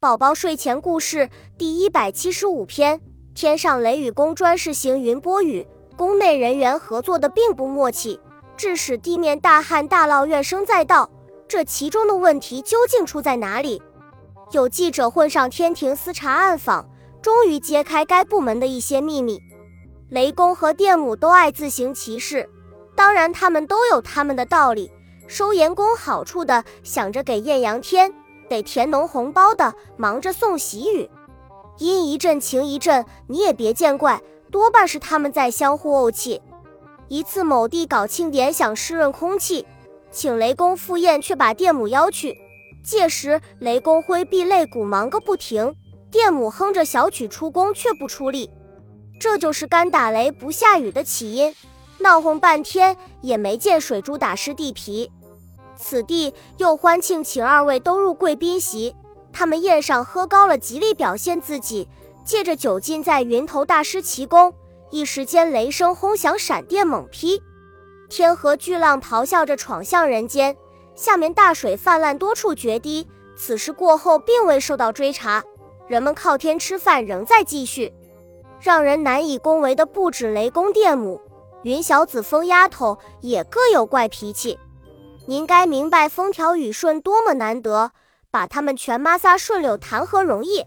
宝宝睡前故事第一百七十五篇：天上雷雨宫专事行云播雨，宫内人员合作的并不默契，致使地面大旱大涝，怨声载道。这其中的问题究竟出在哪里？有记者混上天庭私查暗访，终于揭开该部门的一些秘密。雷公和电母都爱自行其事，当然他们都有他们的道理。收盐工好处的想着给艳阳天。得填农红包的忙着送喜雨，阴一阵晴一阵，你也别见怪，多半是他们在相互怄气。一次某地搞庆典，想湿润空气，请雷公赴宴，却把电母邀去。届时雷公挥臂肋骨忙个不停，电母哼着小曲出宫却不出力，这就是干打雷不下雨的起因。闹哄半天也没见水珠打湿地皮。此地又欢庆请二位都入贵宾席，他们宴上喝高了，极力表现自己，借着酒劲在云头大施奇功。一时间雷声轰响，闪电猛劈，天河巨浪咆哮着闯向人间，下面大水泛滥，多处决堤。此事过后，并未受到追查，人们靠天吃饭仍在继续。让人难以恭维的不止雷公电母，云小子、疯丫头也各有怪脾气。您该明白，风调雨顺多么难得，把他们全妈撒顺溜，谈何容易？